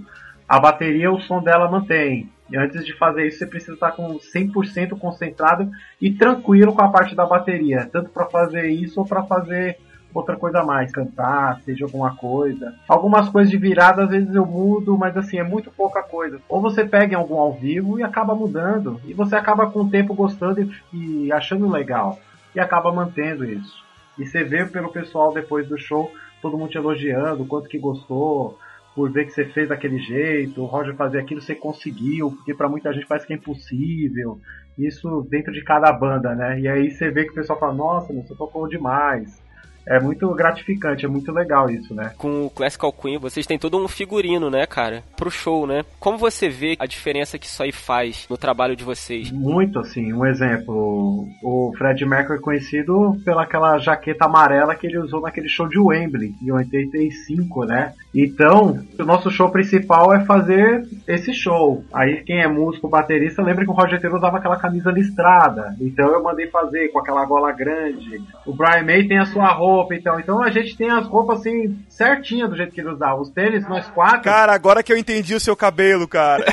A bateria, o som dela mantém. E antes de fazer isso, você precisa estar com 100% concentrado e tranquilo com a parte da bateria, tanto para fazer isso ou para fazer outra coisa a mais, cantar, seja alguma coisa. Algumas coisas de virada às vezes eu mudo, mas assim, é muito pouca coisa. Ou você pega em algum ao vivo e acaba mudando, e você acaba com o tempo gostando e, achando legal, e acaba mantendo isso. E você vê pelo pessoal depois do show, todo mundo te elogiando, quanto que gostou, por ver que você fez daquele jeito, o Roger fazer aquilo, você conseguiu, porque para muita gente parece que é impossível. Isso dentro de cada banda, né? E aí você vê que o pessoal fala, nossa, você tocou demais é muito gratificante, é muito legal isso, né?
Com o Classical Queen, vocês têm todo um figurino, né, cara? Pro show, né? Como você vê a diferença que isso aí faz no trabalho de vocês?
Muito, assim. Um exemplo, o Fred Mercury é conhecido pela aquela jaqueta amarela que ele usou naquele show de Wembley, em 85, né? Então, o nosso show principal é fazer esse show. Aí, quem é músico, baterista, lembra que o Roger Taylor usava aquela camisa listrada. Então, eu mandei fazer com aquela gola grande. O Brian May tem a sua roupa roupa, então. Então a gente tem as roupas assim, certinhas do jeito que ele usava. Os tênis, nós quatro.
Cara, agora que eu entendi o seu cabelo, cara.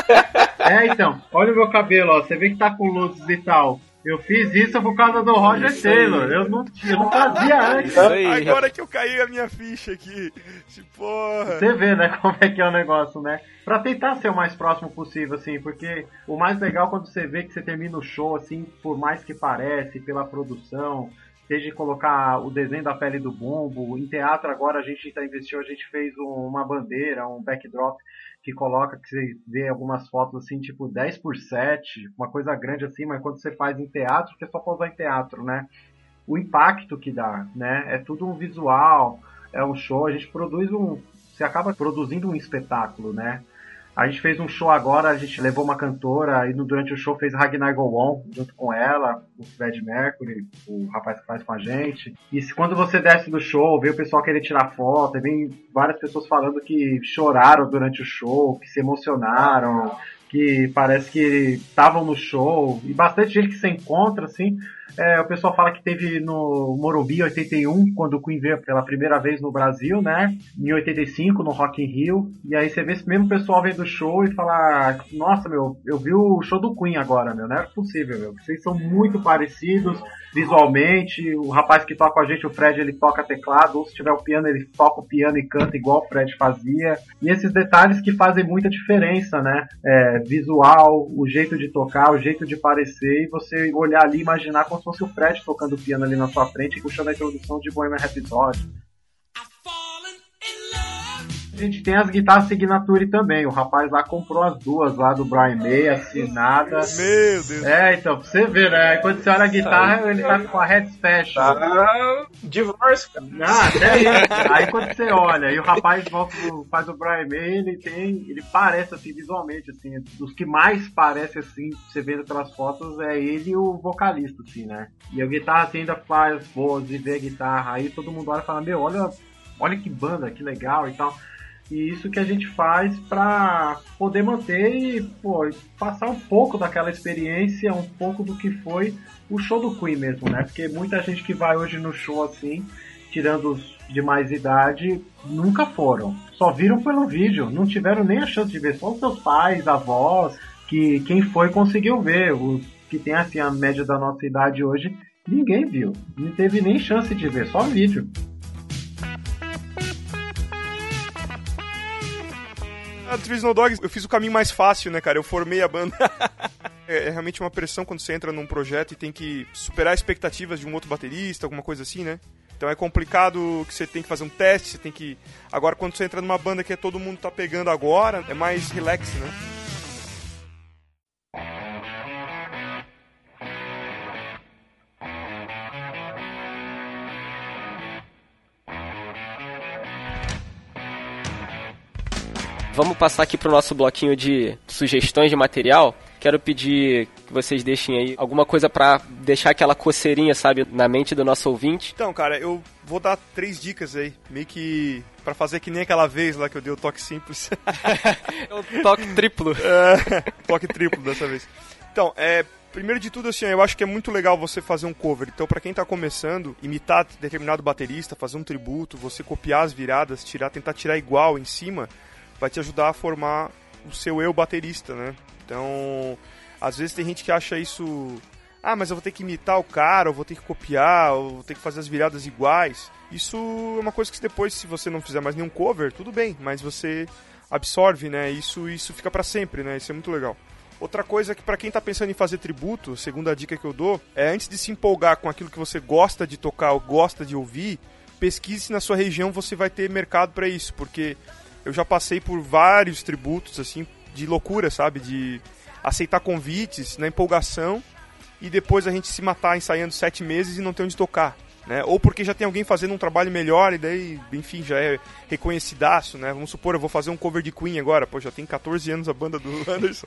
é, então. Olha o meu cabelo, ó. Você vê que tá com luzes e tal. Eu fiz isso por causa do Roger isso Taylor. Eu não, eu não fazia antes.
Agora que eu caí a minha ficha aqui. Porra.
Você vê, né, como é que é o negócio, né? Pra tentar ser o mais próximo possível, assim, porque o mais legal quando você vê que você termina o show, assim, por mais que parece, pela produção, seja colocar o desenho da pele do bumbo. Em teatro agora a gente está investiu, a gente fez uma bandeira, um backdrop que coloca, que você vê algumas fotos assim, tipo 10 por 7, uma coisa grande assim, mas quando você faz em teatro, que é só pra usar em teatro, né? O impacto que dá, né? É tudo um visual, é um show, a gente produz um. Você acaba produzindo um espetáculo, né? A gente fez um show agora, a gente levou uma cantora e durante o show fez Ragnar Go On junto com ela, o Fred Mercury, o rapaz que faz com a gente. E se, quando você desce do show, vê o pessoal querer tirar foto, vem várias pessoas falando que choraram durante o show, que se emocionaram, que parece que estavam no show, e bastante gente que se encontra, assim, é, o pessoal fala que teve no Morumbi 81, quando o Queen veio pela primeira vez no Brasil, né? Em 85, no Rock in Rio. E aí você vê esse mesmo pessoal vendo o show e fala: Nossa, meu, eu vi o show do Queen agora, meu. Não é possível, meu. Vocês são muito parecidos visualmente. O rapaz que toca com a gente, o Fred, ele toca teclado. Ou se tiver o piano, ele toca o piano e canta igual o Fred fazia. E esses detalhes que fazem muita diferença, né? É, visual, o jeito de tocar, o jeito de parecer. E você olhar ali e imaginar como se fosse o Fred tocando piano ali na sua frente e puxando a introdução de Bohemian Rhapsody. A gente tem as guitarras Signature também. O rapaz lá comprou as duas lá do Brian May, assinadas.
Meu Deus.
É, então, pra você ver, né? Quando você olha a guitarra, ele tá com a Head Special.
Tá divórcio, cara.
Ah, até isso. Aí quando você olha, e o rapaz volta faz o Brian May, ele tem. Ele parece assim, visualmente, assim, dos que mais parece assim, você vendo pelas fotos, é ele e o vocalista, assim, né? E a guitarra assim, ainda faz voz e vê a guitarra, aí todo mundo olha e fala, meu, olha, olha que banda, que legal e tal. E isso que a gente faz para poder manter e pô, passar um pouco daquela experiência, um pouco do que foi o show do Queen mesmo, né? Porque muita gente que vai hoje no show assim, tirando os de mais idade, nunca foram. Só viram pelo vídeo, não tiveram nem a chance de ver. Só os seus pais, avós, que quem foi conseguiu ver. Os que tem assim a média da nossa idade hoje, ninguém viu. Não teve nem chance de ver, só vídeo.
Ah, do Dogs, eu fiz o caminho mais fácil, né, cara? Eu formei a banda. é, é realmente uma pressão quando você entra num projeto e tem que superar expectativas de um outro baterista, alguma coisa assim, né? Então é complicado que você tem que fazer um teste, você tem que. Agora, quando você entra numa banda que é todo mundo tá pegando agora, é mais relax, né?
Vamos passar aqui pro nosso bloquinho de sugestões de material. Quero pedir que vocês deixem aí alguma coisa para deixar aquela coceirinha, sabe, na mente do nosso ouvinte.
Então, cara, eu vou dar três dicas aí, meio que para fazer que nem aquela vez lá que eu dei o toque simples.
é o toque triplo.
É, toque triplo dessa vez. Então, é, primeiro de tudo, assim, eu acho que é muito legal você fazer um cover. Então, para quem tá começando, imitar determinado baterista, fazer um tributo, você copiar as viradas, tirar, tentar tirar igual em cima, vai te ajudar a formar o seu eu baterista, né? Então, às vezes tem gente que acha isso. Ah, mas eu vou ter que imitar o cara, eu vou ter que copiar, eu vou ter que fazer as viradas iguais. Isso é uma coisa que depois, se você não fizer mais nenhum cover, tudo bem, mas você absorve, né? Isso, isso fica para sempre, né? Isso é muito legal. Outra coisa que para quem tá pensando em fazer tributo, segunda dica que eu dou, é antes de se empolgar com aquilo que você gosta de tocar ou gosta de ouvir, pesquise se na sua região você vai ter mercado para isso, porque eu já passei por vários tributos, assim, de loucura, sabe? De aceitar convites na empolgação e depois a gente se matar ensaiando sete meses e não ter onde tocar. Né? Ou porque já tem alguém fazendo um trabalho melhor e daí, enfim, já é reconhecidaço, né? Vamos supor, eu vou fazer um cover de Queen agora, pô, já tem 14 anos a banda do Anderson.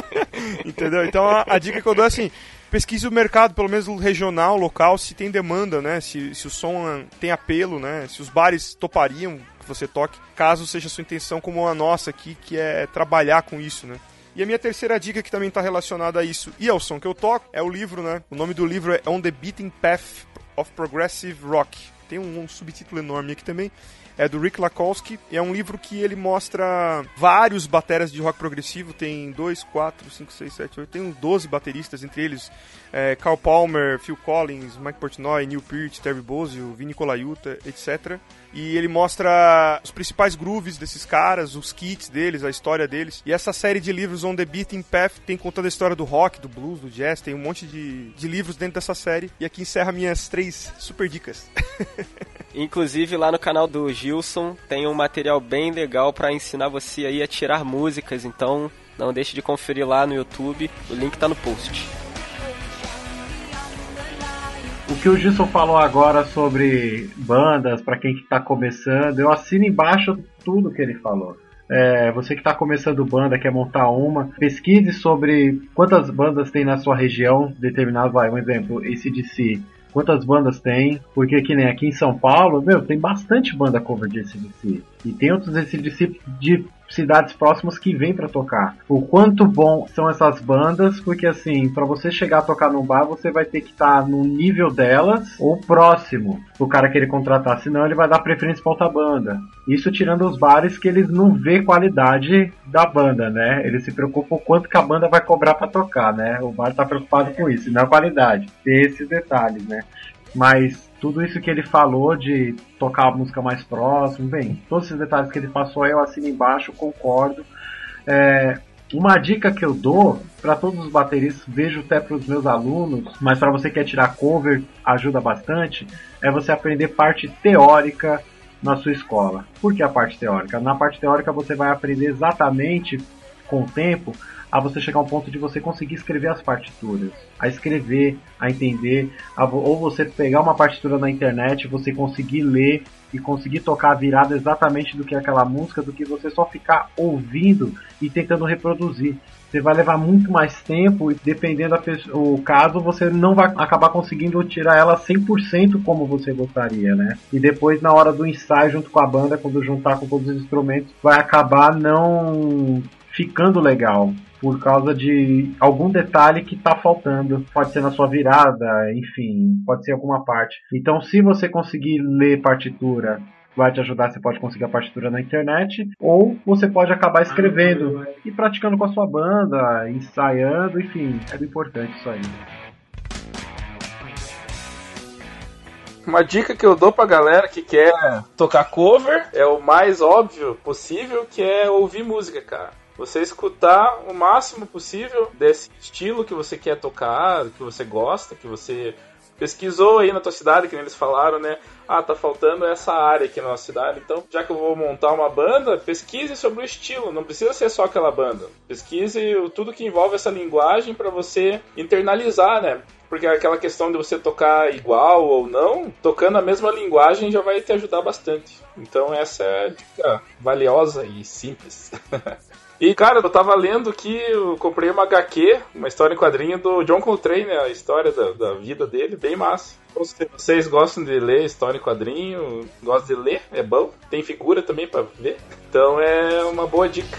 Entendeu? Então a, a, dica que eu dou é assim, pesquise o mercado, pelo menos regional, local, se tem demanda, né? Se, se o som tem apelo, né? Se os bares topariam que você toque, caso seja sua intenção como a nossa aqui, que é trabalhar com isso, né? E a minha terceira dica, que também está relacionada a isso e ao som que eu toco, é o livro, né? O nome do livro é On the Beating Path of Progressive Rock. Tem um, um subtítulo enorme aqui também é do Rick Lakowski é um livro que ele mostra vários bateras de rock progressivo. Tem 2, 4, 5, 6, 7, 8, tem uns 12 bateristas, entre eles é, Carl Palmer, Phil Collins, Mike Portnoy, Neil Peart, Terry Bozzio, Vinny Colaiuta, etc. E ele mostra os principais grooves desses caras, os kits deles, a história deles. E essa série de livros On The Beating Path tem contando a história do rock, do blues, do jazz, tem um monte de, de livros dentro dessa série. E aqui encerra minhas três super dicas.
Inclusive lá no canal do Gilson tem um material bem legal para ensinar você aí a tirar músicas, então não deixe de conferir lá no YouTube, o link tá no post.
O que o Gilson falou agora sobre bandas, para quem está começando, eu assino embaixo tudo que ele falou. É, você que está começando banda, quer montar uma, pesquise sobre quantas bandas tem na sua região, determinado, vai, um exemplo, ACDC quantas bandas tem, porque que nem aqui em São Paulo, meu, tem bastante banda cover de ACDC. E tem outros ACDC de cidades próximas que vêm para tocar. O quanto bom são essas bandas, porque assim, para você chegar a tocar num bar, você vai ter que estar tá no nível delas ou próximo o cara querer contratar, senão ele vai dar preferência para outra banda. Isso tirando os bares que eles não vê qualidade da banda, né? Eles se preocupam com quanto que a banda vai cobrar para tocar, né? O bar tá preocupado com isso, não a qualidade. Tem esses detalhes, né? Mas tudo isso que ele falou de tocar a música mais próximo, bem, todos esses detalhes que ele passou eu assino embaixo, concordo. É, uma dica que eu dou para todos os bateristas, vejo até para os meus alunos, mas para você que quer tirar cover, ajuda bastante, é você aprender parte teórica na sua escola. Por que a parte teórica? Na parte teórica você vai aprender exatamente com o tempo a você chegar a um ponto de você conseguir escrever as partituras, a escrever, a entender, a, ou você pegar uma partitura na internet, você conseguir ler e conseguir tocar a virada exatamente do que é aquela música, do que você só ficar ouvindo e tentando reproduzir. Você vai levar muito mais tempo e dependendo do caso, você não vai acabar conseguindo tirar ela 100% como você gostaria, né? E depois na hora do ensaio junto com a banda, quando juntar com todos os instrumentos, vai acabar não ficando legal por causa de algum detalhe que está faltando. Pode ser na sua virada, enfim, pode ser alguma parte. Então, se você conseguir ler partitura vai te ajudar, você pode conseguir a partitura na internet, ou você pode acabar escrevendo e praticando com a sua banda, ensaiando, enfim, é importante isso aí.
Uma dica que eu dou pra galera que quer tocar cover é o mais óbvio possível, que é ouvir música, cara. Você escutar o máximo possível desse estilo que você quer tocar, que você gosta, que você pesquisou aí na tua cidade, que eles falaram, né? Ah, tá faltando essa área aqui na nossa cidade. Então, já que eu vou montar uma banda, pesquise sobre o estilo. Não precisa ser só aquela banda. Pesquise tudo que envolve essa linguagem para você internalizar, né? Porque aquela questão de você tocar igual ou não, tocando a mesma linguagem já vai te ajudar bastante. Então essa é a dica valiosa e simples. E, cara, eu tava lendo que eu comprei uma HQ, uma história em quadrinho do John Coltrane, né? a história da, da vida dele, bem massa. Então, se vocês gostam de ler história em quadrinho, gostam de ler, é bom. Tem figura também para ver. Então é uma boa dica.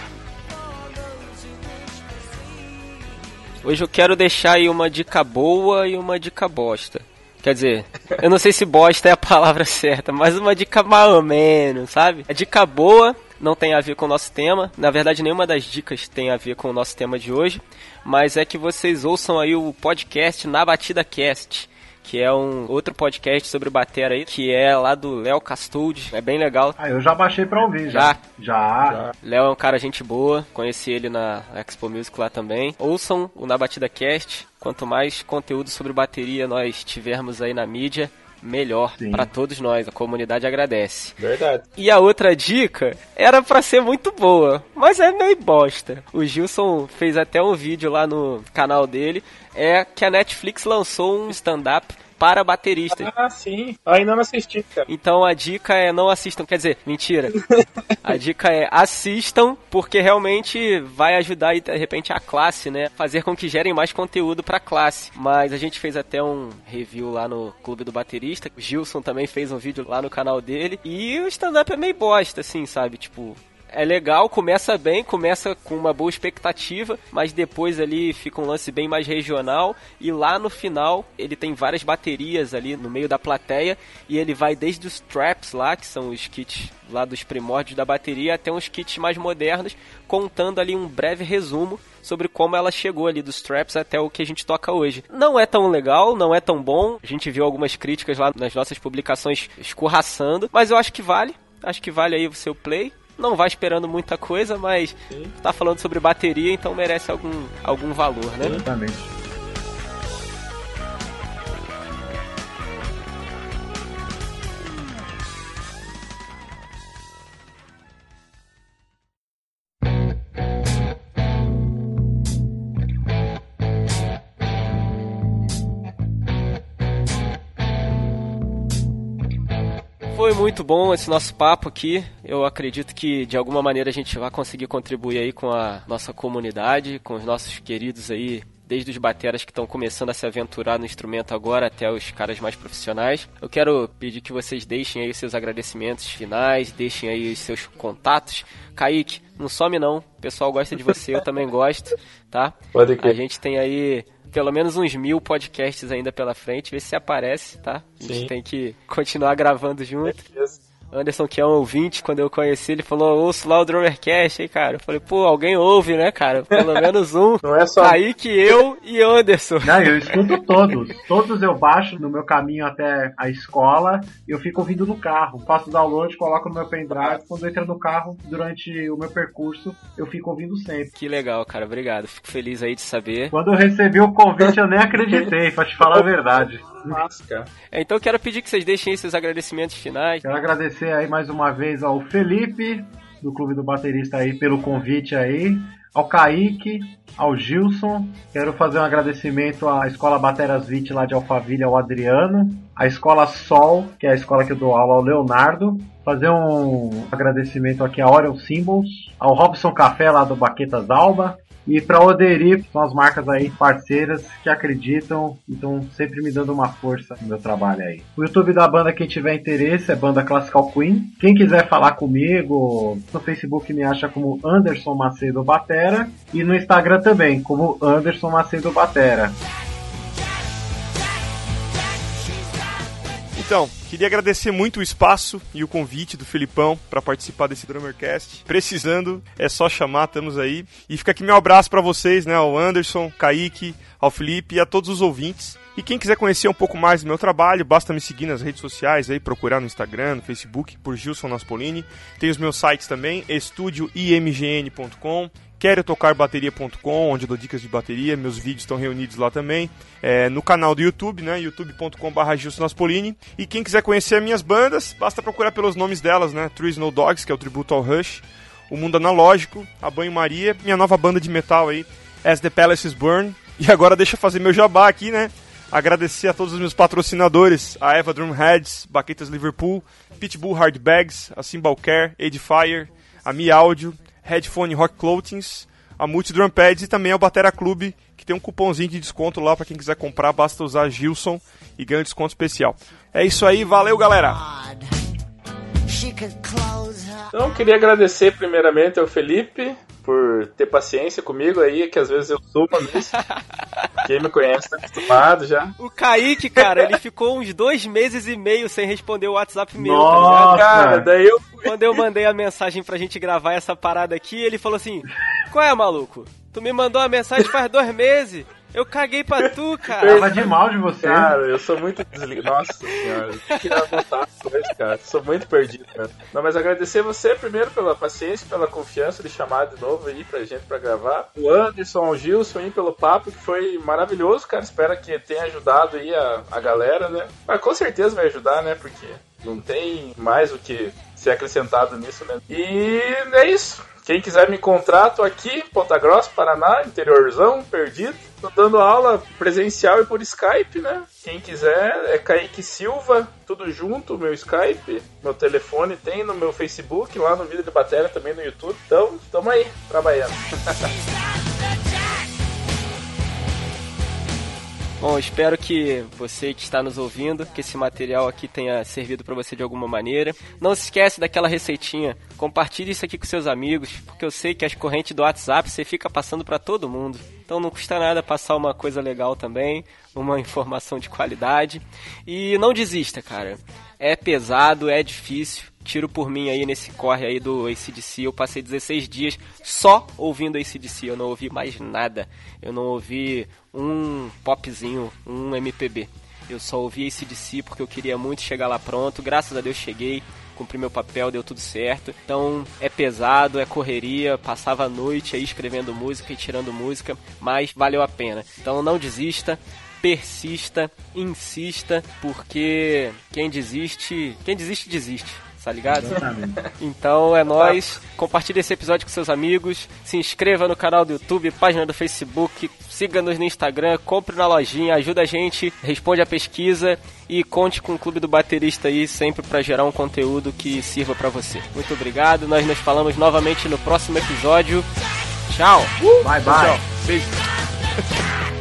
Hoje eu quero deixar aí uma dica boa e uma dica bosta. Quer dizer, eu não sei se bosta é a palavra certa, mas uma dica mais ou menos, sabe? A dica boa não tem a ver com o nosso tema. Na verdade, nenhuma das dicas tem a ver com o nosso tema de hoje. Mas é que vocês ouçam aí o podcast Na Batida Cast que é um outro podcast sobre batera aí, que é lá do Léo Castoldi. É bem legal.
Ah, eu já baixei pra ouvir, já. Já. já.
Léo é um cara gente boa, conheci ele na Expo Music lá também. Ouçam o Na Batida Cast. Quanto mais conteúdo sobre bateria nós tivermos aí na mídia, melhor para todos nós. A comunidade agradece.
Verdade.
E a outra dica era para ser muito boa, mas é meio bosta. O Gilson fez até um vídeo lá no canal dele. É que a Netflix lançou um stand-up para bateristas.
Ah, sim. Ainda não assisti, cara.
Então a dica é não assistam. Quer dizer, mentira. a dica é assistam, porque realmente vai ajudar de repente a classe, né? Fazer com que gerem mais conteúdo para a classe. Mas a gente fez até um review lá no Clube do Baterista. O Gilson também fez um vídeo lá no canal dele. E o stand-up é meio bosta, assim, sabe? Tipo, é legal, começa bem, começa com uma boa expectativa, mas depois ali fica um lance bem mais regional e lá no final ele tem várias baterias ali no meio da plateia e ele vai desde os traps lá, que são os kits lá dos primórdios da bateria, até uns kits mais modernos, contando ali um breve resumo sobre como ela chegou ali dos traps até o que a gente toca hoje. Não é tão legal, não é tão bom. A gente viu algumas críticas lá nas nossas publicações escorraçando, mas eu acho que vale. Acho que vale aí o seu play não vai esperando muita coisa, mas Sim. tá falando sobre bateria, então merece algum, algum valor, né?
Exatamente.
Muito bom esse nosso papo aqui. Eu acredito que de alguma maneira a gente vai conseguir contribuir aí com a nossa comunidade, com os nossos queridos aí desde os bateras que estão começando a se aventurar no instrumento agora até os caras mais profissionais. Eu quero pedir que vocês deixem aí os seus agradecimentos finais, deixem aí os seus contatos. Kaique, não some não, o pessoal gosta de você, eu também gosto, tá?
Pode que.
A gente tem aí pelo menos uns mil podcasts ainda pela frente, ver se aparece, tá? A gente Sim. tem que continuar gravando junto. Anderson, que é um ouvinte, quando eu conheci, ele falou, ouço lá o Drummercast, aí, cara. Eu falei, pô, alguém ouve, né, cara? Pelo menos um.
Não é só.
Aí que eu e Anderson.
Não, eu escuto todos. Todos eu baixo no meu caminho até a escola, eu fico ouvindo no carro. Faço download, coloco no meu pendrive. Quando eu entro no carro, durante o meu percurso, eu fico ouvindo sempre.
Que legal, cara. Obrigado. Fico feliz aí de saber.
Quando eu recebi o convite, eu nem acreditei, pra te falar a verdade.
Massa, cara.
É, então eu quero pedir que vocês deixem aí seus agradecimentos finais.
Quero agradecer aí mais uma vez ao Felipe, do Clube do Baterista aí, pelo convite aí. Ao Kaique, ao Gilson. Quero fazer um agradecimento à Escola Bateras Vite lá de Alphaville, ao Adriano. A Escola Sol, que é a escola que eu dou aula, ao Leonardo. Fazer um agradecimento aqui a Orion Symbols, ao Robson Café lá do Baquetas Alba. E para Oderi, são as marcas aí parceiras que acreditam e estão sempre me dando uma força no meu trabalho aí. O YouTube da banda, quem tiver interesse, é Banda Classical Queen. Quem quiser falar comigo, no Facebook me acha como Anderson Macedo Batera e no Instagram também, como Anderson Macedo Batera.
Então, queria agradecer muito o espaço e o convite do Felipão para participar desse Drummercast. Precisando, é só chamar, estamos aí. E fica aqui meu abraço para vocês, né, ao Anderson, Kaique, ao Felipe e a todos os ouvintes. E quem quiser conhecer um pouco mais do meu trabalho, basta me seguir nas redes sociais aí, procurar no Instagram, no Facebook, por Gilson Naspolini. Tem os meus sites também, estudioimgn.com quero tocar bateria.com, onde dou dicas de bateria, meus vídeos estão reunidos lá também. É, no canal do YouTube, né? youtube.com.br Naspolini. E quem quiser conhecer as minhas bandas, basta procurar pelos nomes delas, né? True Snow Dogs, que é o tributo ao Rush, o Mundo Analógico, a Banho Maria, minha nova banda de metal aí, As the Palaces Burn. E agora deixa eu fazer meu jabá aqui, né? Agradecer a todos os meus patrocinadores, a Eva Drumheads, Baquetas Liverpool, Pitbull Hard Bags, a Cymbal Care, Edifier, a Mi Audio, Headphone Rock Clothings, a Multi Drum Pads e também ao Batera Clube, que tem um cupomzinho de desconto lá para quem quiser comprar, basta usar Gilson e ganha um desconto especial. É isso aí, valeu galera!
Então, queria agradecer primeiramente ao Felipe por ter paciência comigo aí, que às vezes eu sou uma vez. Quem me conhece tá acostumado já.
O Kaique, cara, ele ficou uns dois meses e meio sem responder o WhatsApp meu, tá
Nossa.
ligado?
Cara, daí eu
Quando eu mandei a mensagem pra gente gravar essa parada aqui, ele falou assim: Qual é, maluco? Tu me mandou uma mensagem faz dois meses. Eu caguei pra tu, cara.
Tava de mal de você.
Cara, eu sou muito desligado. Nossa senhora, eu que coisas, cara. Sou muito perdido, cara. Não, mas agradecer você primeiro pela paciência, pela confiança de chamar de novo aí pra gente pra gravar. O Anderson, o Gilson aí pelo papo, que foi maravilhoso, cara. Espero que tenha ajudado aí a, a galera, né? Mas com certeza vai ajudar, né? Porque não tem mais o que ser acrescentado nisso, né? E é isso. Quem quiser me encontrar, tô aqui, Ponta Grossa, Paraná, interiorzão, perdido. Tô dando aula presencial e por Skype, né? Quem quiser, é Kaique Silva, tudo junto, meu Skype, meu telefone tem no meu Facebook, lá no Vida de Bateria, também no YouTube. Então, tamo aí, trabalhando.
Bom, espero que você que está nos ouvindo, que esse material aqui tenha servido para você de alguma maneira. Não se esquece daquela receitinha. Compartilhe isso aqui com seus amigos, porque eu sei que as correntes do WhatsApp você fica passando para todo mundo. Então não custa nada passar uma coisa legal também, uma informação de qualidade. E não desista, cara. É pesado, é difícil. Tiro por mim aí nesse corre aí do ACDC. Eu passei 16 dias só ouvindo ACDC. Eu não ouvi mais nada. Eu não ouvi um popzinho, um MPB. Eu só ouvi ACDC porque eu queria muito chegar lá pronto. Graças a Deus cheguei cumpri meu papel, deu tudo certo. Então é pesado, é correria, passava a noite aí escrevendo música e tirando música, mas valeu a pena. Então não desista, persista, insista, porque quem desiste, quem desiste desiste. Tá ligado? Então é nóis. Compartilhe esse episódio com seus amigos. Se inscreva no canal do YouTube, página do Facebook. Siga-nos no Instagram. Compre na lojinha. Ajuda a gente. Responde a pesquisa. E conte com o Clube do Baterista aí sempre para gerar um conteúdo que sirva para você. Muito obrigado. Nós nos falamos novamente no próximo episódio. Tchau.
Bye, bye.
Beijo.